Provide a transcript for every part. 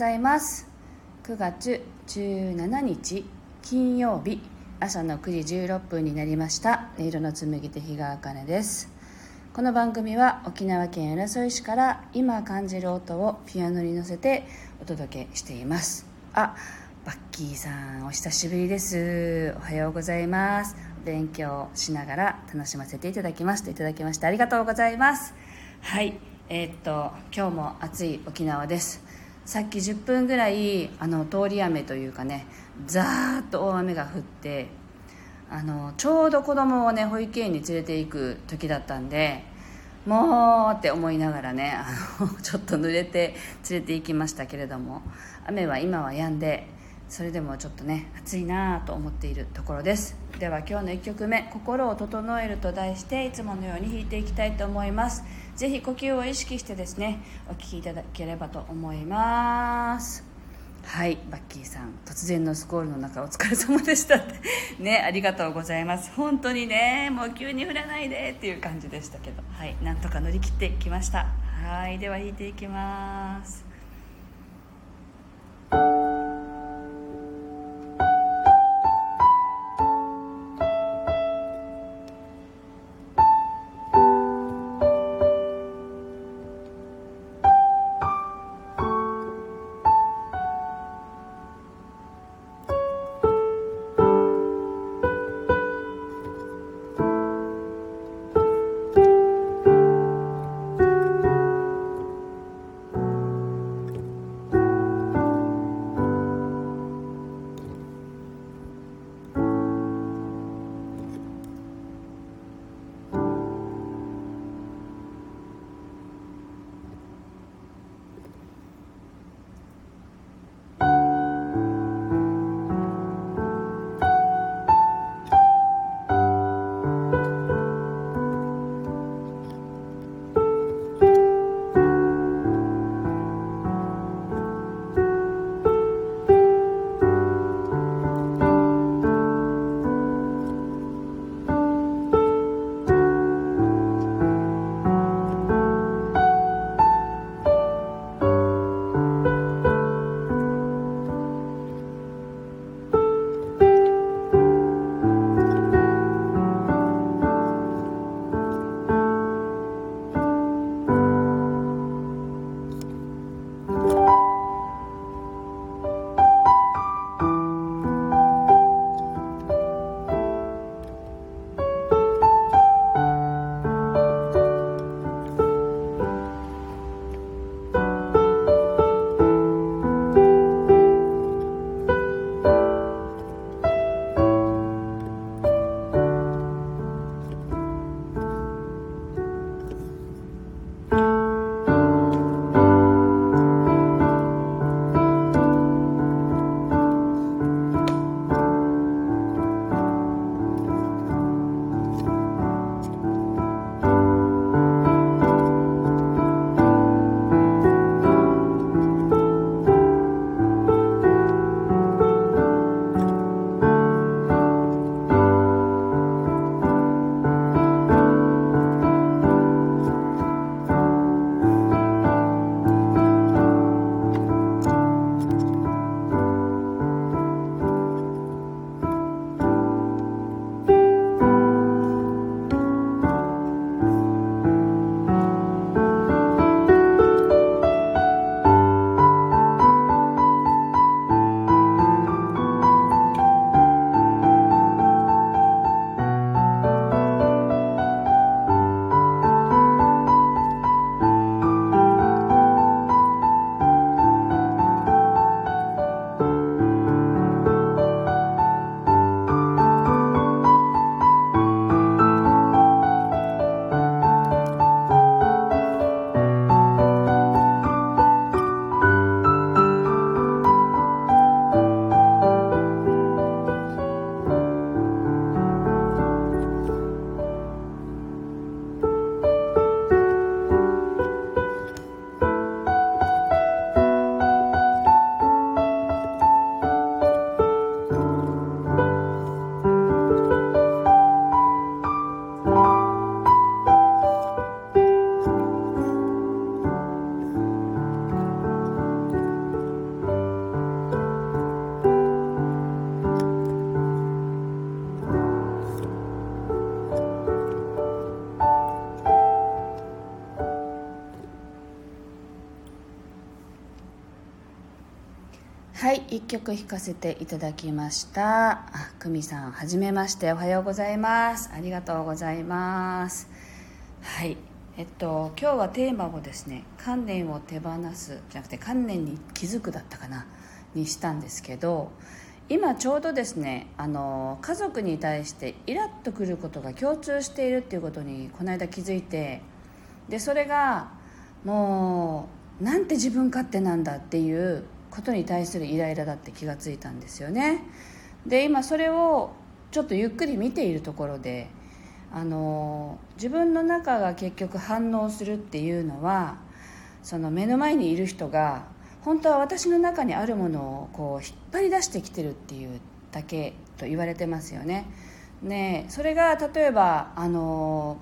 ございます。9月17日金曜日朝の9時16分になりました。音色の紡手日川茜です。この番組は沖縄県浦添市から今感じる音をピアノに乗せてお届けしています。あバッキーさんお久しぶりです。おはようございます。勉強しながら楽しませていただきましたいただきましてありがとうございます。はい。えー、っと今日も暑い沖縄です。さっき10分ぐらいあの通り雨というかねザーッと大雨が降ってあのちょうど子供をね保育園に連れて行く時だったんでもうって思いながらねあの ちょっと濡れて連れて行きましたけれども雨は今は止んでそれでもちょっとね暑いなと思っているところです。では今日の1曲目「心を整える」と題していつものように弾いていきたいと思います。ぜひ呼吸を意識してですねお聴きいただければと思います。はいバッキーさん。突然のスコールの中お疲れ様でした ねありがとうございます。本当にねもう急に降らないでっていう感じでしたけど。はいなんとか乗り切ってきました。はいでは引いていきます。曲弾かせていただきました。あ久美さんはじめまして。おはようございます。ありがとうございます。はい。えっと今日はテーマをですね観念を手放すじゃなくて観念に気づくだったかなにしたんですけど今ちょうどですねあの家族に対してイラッとくることが共通しているっていうことにこの間気づいてでそれがもうなんて自分勝手なんだっていうことに対するイライラだって気がついたんですよねで今それをちょっとゆっくり見ているところであの自分の中が結局反応するっていうのはその目の前にいる人が本当は私の中にあるものをこう引っ張り出してきてるっていうだけと言われてますよね。ねそれが例えばあの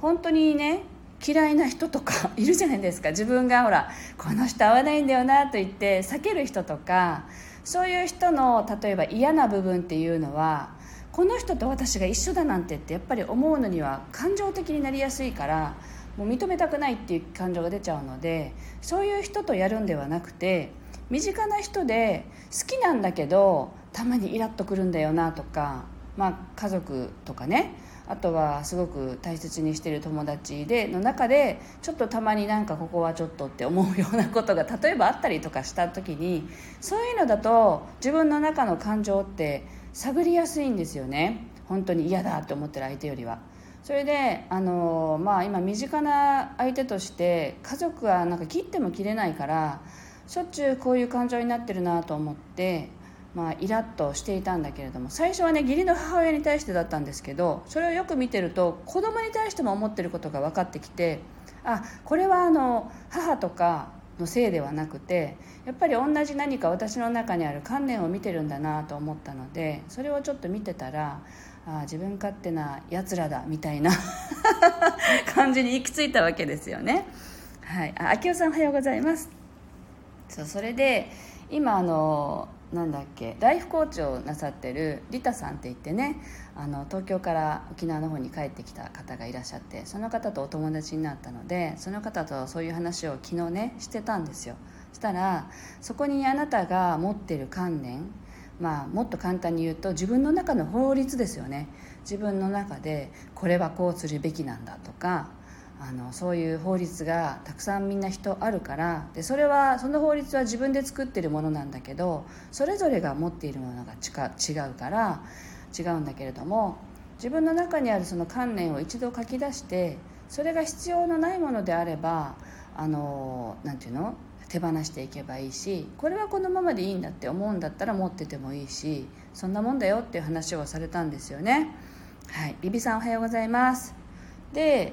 本当にね嫌いな人とか いるじゃないですか。自分がほらこの人合わないんだよなと言って避ける人とかそういう人の例えば嫌な部分っていうのはこの人と私が一緒だなんてってやっぱり思うのには感情的になりやすいからもう認めたくないっていう感情が出ちゃうのでそういう人とやるんではなくて身近な人で好きなんだけどたまにイラッとくるんだよなとか、まあ、家族とかねあとはすごく大切にしてる友達での中でちょっとたまになんかここはちょっとって思うようなことが例えばあったりとかした時に そういうのだと自分の中の感情って探りやすいんですよね本当に嫌だって思ってる相手よりは。それであの、まあ、今身近な相手として家族はなんか切っても切れないからしょっちゅうこういう感情になってるなと思ってまあ、イラッとしていたんだけれども最初はね義理の母親に対してだったんですけどそれをよく見てると子供に対しても思ってることが分かってきてあこれはあの母とかのせいではなくてやっぱり同じ何か私の中にある観念を見てるんだなと思ったのでそれをちょっと見てたらあ自分勝手なやつらだみたいな 感じに行き着いたわけですよね。はい、あ秋代さんおはようございますそうそれで今あのなんだっけライフコーチをなさってるリタさんって言ってねあの東京から沖縄の方に帰ってきた方がいらっしゃってその方とお友達になったのでその方とそういう話を昨日ねしてたんですよ。したらそこにあなたが持ってる観念まあもっと簡単に言うと自分の中の法律ですよね。自分の中でこれはこうするべきなんだとかあのそういう法律がたくさんみんな人あるからでそれはその法律は自分で作ってるものなんだけどそれぞれが持っているものが違うから違うんだけれども自分の中にあるその観念を一度書き出してそれが必要のないものであればあのなていうの手放していけばいいしこれはこのままでいいんだって思うんだったら持っててもいいしそんなもんだよっていう話をされたんですよね。はい。ビビさんおはようございます。で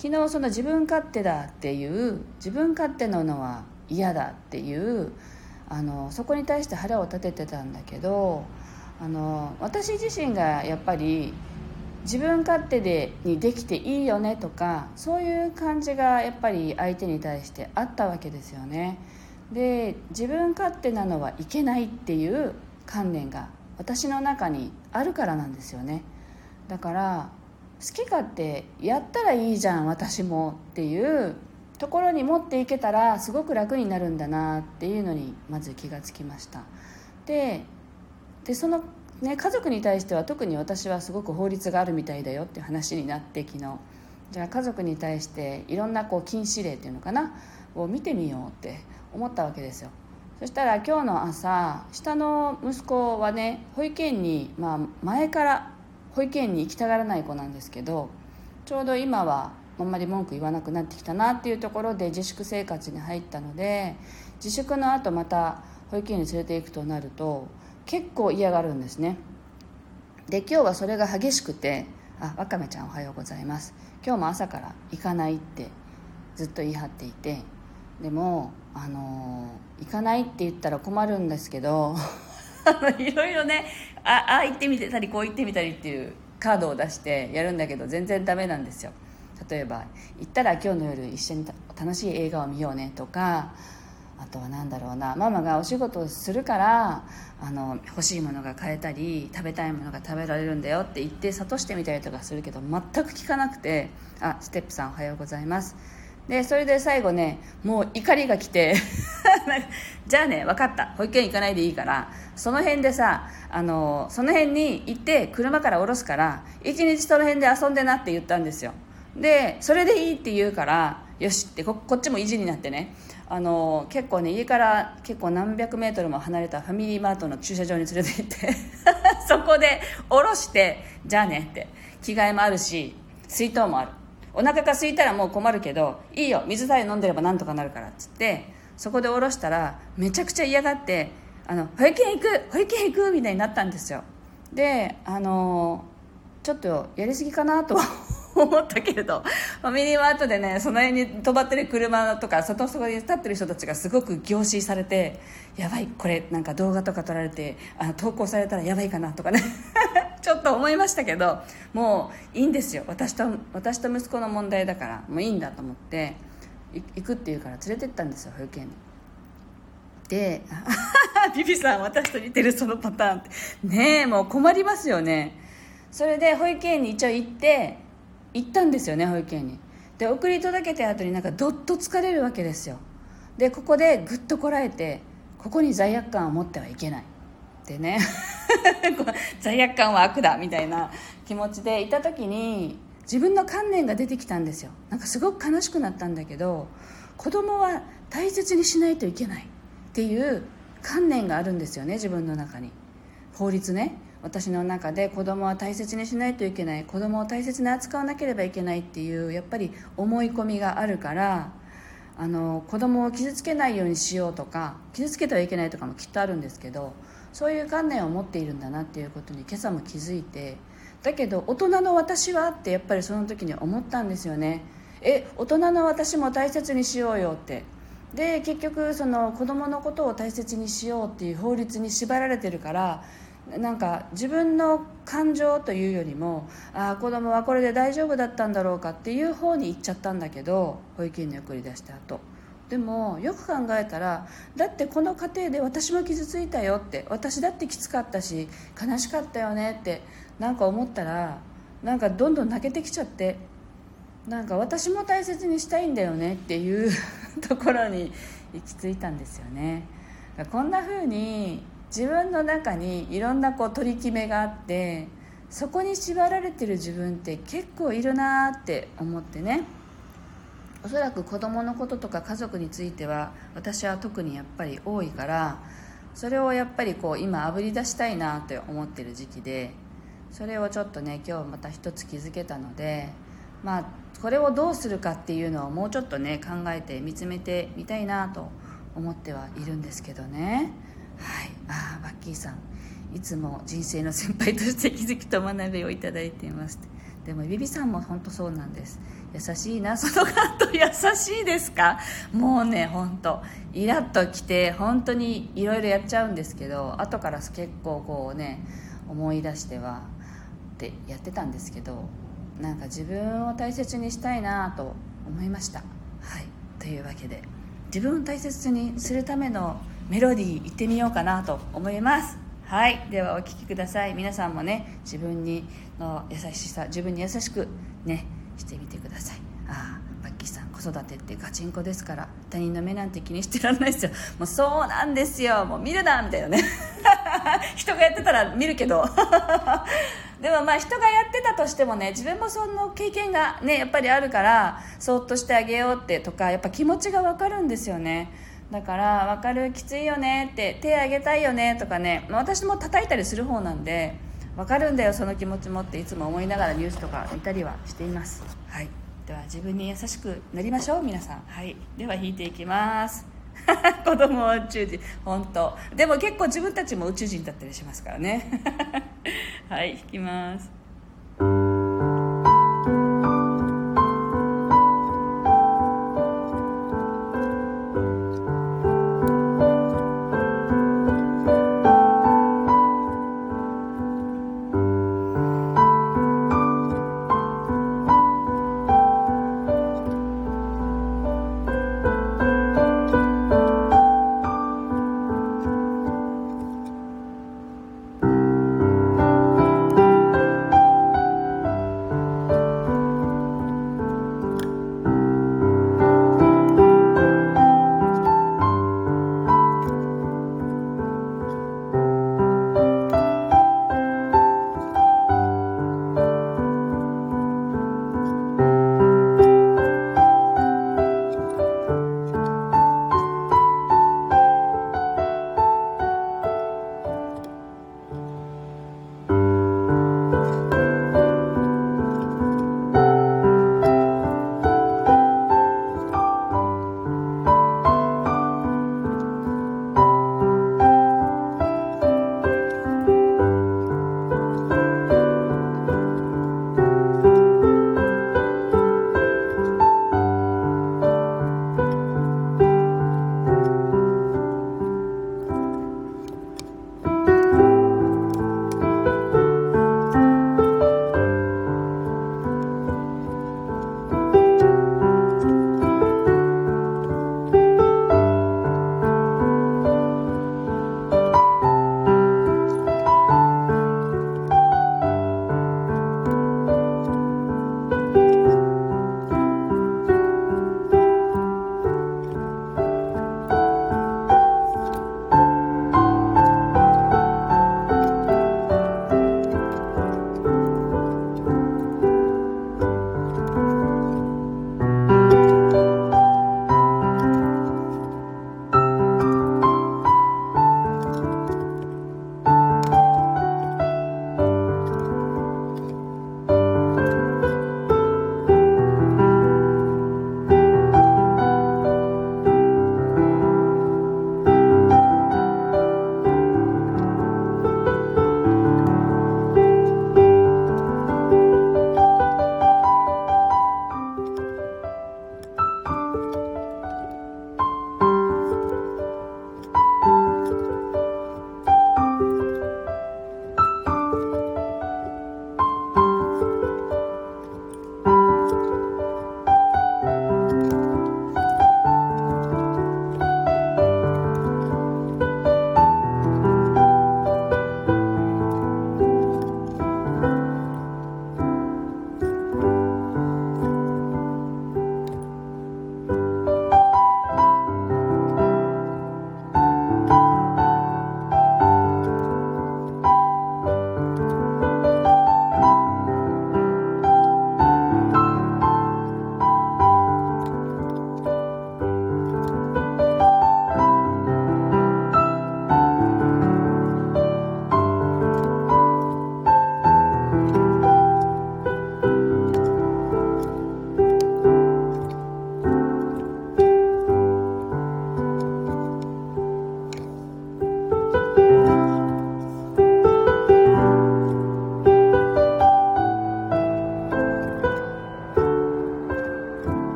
昨日その自分勝手だっていう自分勝手なのは嫌だっていうあのそこに対して腹を立ててたんだけどあの私自身がやっぱり自分勝手でにできていいよねとかそういう感じがやっぱり相手に対してあったわけですよね。で自分勝手なのはいけないっていう観念が私の中にあるからなんですよね。だから好き勝手やったらいいじゃん私もっていうところに持っていけたらすごく楽になるんだなっていうのにまず気がつきました。ででその、ね、家族に対しては特に私はすごく法律があるみたいだよっていう話になって昨日。じゃあ家族に対していろんなこう禁止令っていうのかな？を見てみようって思ったわけですよ。そしたら今日の朝下の息子はね保育園に、まあ、前から保育園に行きたがらない子なんですけどちょうど今はあんまり文句言わなくなってきたなっていうところで自粛生活に入ったので自粛の後また保育園に連れて行くとなると結構嫌がるんですね。で今日はそれが激しくて「あわかめちゃんおはようございます。今日も朝から行かない」ってずっと言い張っていてでもあの、行かないって言ったら困るんですけど いろいろねああ行ってみたりこう行ってみたりっていうカードを出してやるんだけど全然ダメなんですよ。例えば行ったら今日の夜一緒に楽しい映画を見ようねとかあとは何だろうなママがお仕事をするからあの欲しいものが買えたり食べたいものが食べられるんだよって言って諭してみたりとかするけど全く聞かなくてあステップさんおはようございます。でそれで最後ねもう怒りが来てじゃあね分かった。保育園行かないでいいから。その辺でさあのその辺に行って車から降ろすから一日その辺で遊んでなって言ったんですよ。でそれでいいって言うからよしってこっちも意地になってね。あの結構ね家から結構何百メートルも離れたファミリーマートの駐車場に連れて行って そこで降ろしてじゃあねって着替えもあるし水筒もある。お腹が空いたらもう困るけどいいよ水さえ飲んでればなんとかなるからっつってそこで降ろしたらめちゃくちゃ嫌がってあの保育園行く保育園行くみたいになったんですよ。であのちょっとやりすぎかなと 思ったけれどファミリーマートでねその辺に止まってる車とか外そこに立ってる人たちがすごく凝視されてやばいこれなんか動画とか撮られてあ投稿されたらやばいかなとかね ちょっと思いましたけどもういいんですよ。私と私と息子の問題だからもういいんだと思って。行くっていうから連れてったんですよ保育園に。で ビビさん私と似てるそのパターンって。ねえもう困りますよね。それで保育園に一応行って行ったんですよね保育園に。で送り届けた後になんかどっと疲れるわけですよ。でここでぐっとこらえてここに罪悪感を持ってはいけない。でね 罪悪感は悪だみたいな気持ちでいた時に自分の観念が出てきたんですよ。なんかすごく悲しくなったんだけど子供は大切にしないといけないっていう観念があるんですよね自分の中に。法律ね。私の中で子供は大切にしないといけない。子供を大切に扱わなければいけないっていうやっぱり思い込みがあるからあの子供を傷つけないようにしようとか傷つけてはいけないとかもきっとあるんですけどそういう観念を持っているんだなっていうことに今朝も気づいてだけど大人の私はってやっぱりその時に思ったんですよね。え大人の私も大切にしようよって。で結局その子供のことを大切にしようっていう法律に縛られてるからなんか自分の感情というよりもああ子供はこれで大丈夫だったんだろうかっていう方に行っちゃったんだけど保育園に送り出した後。でもよく考えたらだってこの家庭で私も傷ついたよって私だってきつかったし悲しかったよねってなんか思ったらなんかどんどん泣けてきちゃってなんか私も大切にしたいんだよねっていう ところに行き着いたんですよね。こんな風に自分の中にいろんなこう取り決めがあってそこに縛られてる自分って結構いるなって思ってね。おそらく子供のこととか家族については私は特にやっぱり多いからそれをやっぱりこう今あぶり出したいなって思ってる時期でそれをちょっとね今日また一つ気づけたのでまあこれをどうするかっていうのをもうちょっとね考えて見つめてみたいなと思ってはいるんですけどね。はい。ああバッキーさんいつも人生の先輩として気づきと学びをいただいています。でもビビさんも本当そうなんです。優しいなそのカット優しいですか？もうね本当。イラッときて本当にいろいろやっちゃうんですけど後から結構こうね思い出してはってやってたんですけどなんか自分を大切にしたいなと思いました。はい。というわけで自分を大切にするためのメロディー行ってみようかなと思います。はい。ではお聴きください。皆さんもね自分にの優しさ自分に優しくねしてみてください。ああバッキーさん子育てってガチンコですから他人の目なんて気にしてらんないですよ。もうそうなんですよ。もう見るなみたいなね。人がやってたら見るけど。でもまあ人がやってたとしてもね自分もその経験がねやっぱりあるからそっとしてあげようってとかやっぱ気持ちが分かるんですよね。だから分かるきついよねって手あげたいよねとかね私も叩いたりする方なんで分かるんだよその気持ちもっていつも思いながらニュースとか見たりはしています。はい。では自分に優しくなりましょう皆さん。はい。では弾いていきます。子供は宇宙人。本当。でも結構自分たちも宇宙人だったりしますからね。はい引きます。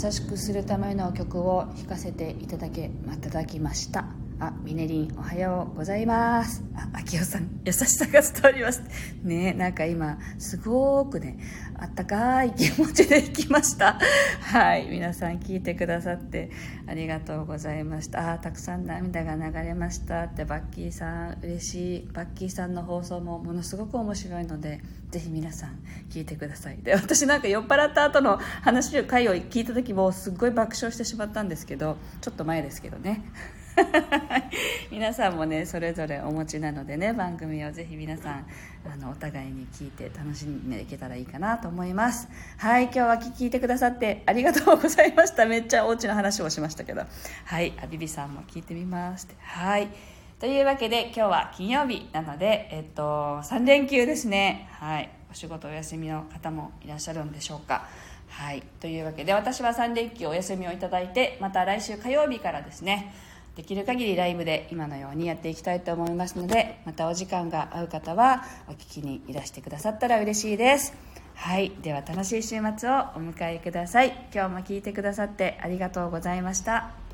優しくするための曲を弾かせていただけいただきました。あミネリンおはようございます。あ秋代さん優しさが伝わりますねなんか今すごくねあったかい気持ちで弾きました。はい皆さん聞いてくださってありがとうございました。あたくさん涙が流れました。ってバッキーさん嬉しい。バッキーさんの放送もものすごく面白いのでぜひ皆さん聞いてください。で私なんか酔っ払った後の話を回を聞いた時もすっごい爆笑してしまったんですけどちょっと前ですけどね。皆さんもねそれぞれお持ちなのでね番組をぜひ皆さんあのお互いに聞いて楽しんでいけたらいいかなと思います。はい今日は聞いてくださってありがとうございました。めっちゃお家の話をしましたけど。はいあビビさんも聞いてみますはい。というわけで今日は金曜日なのでえっと3連休ですね。はい。お仕事お休みの方もいらっしゃるんでしょうか。はい。というわけで私は3連休お休みをいただいてまた来週火曜日からですねできる限りライブで今のようにやっていきたいと思いますのでまたお時間が合う方はお聞きにいらしてくださったら嬉しいです。はい。では楽しい週末をお迎えください。今日も聞いてくださってありがとうございました。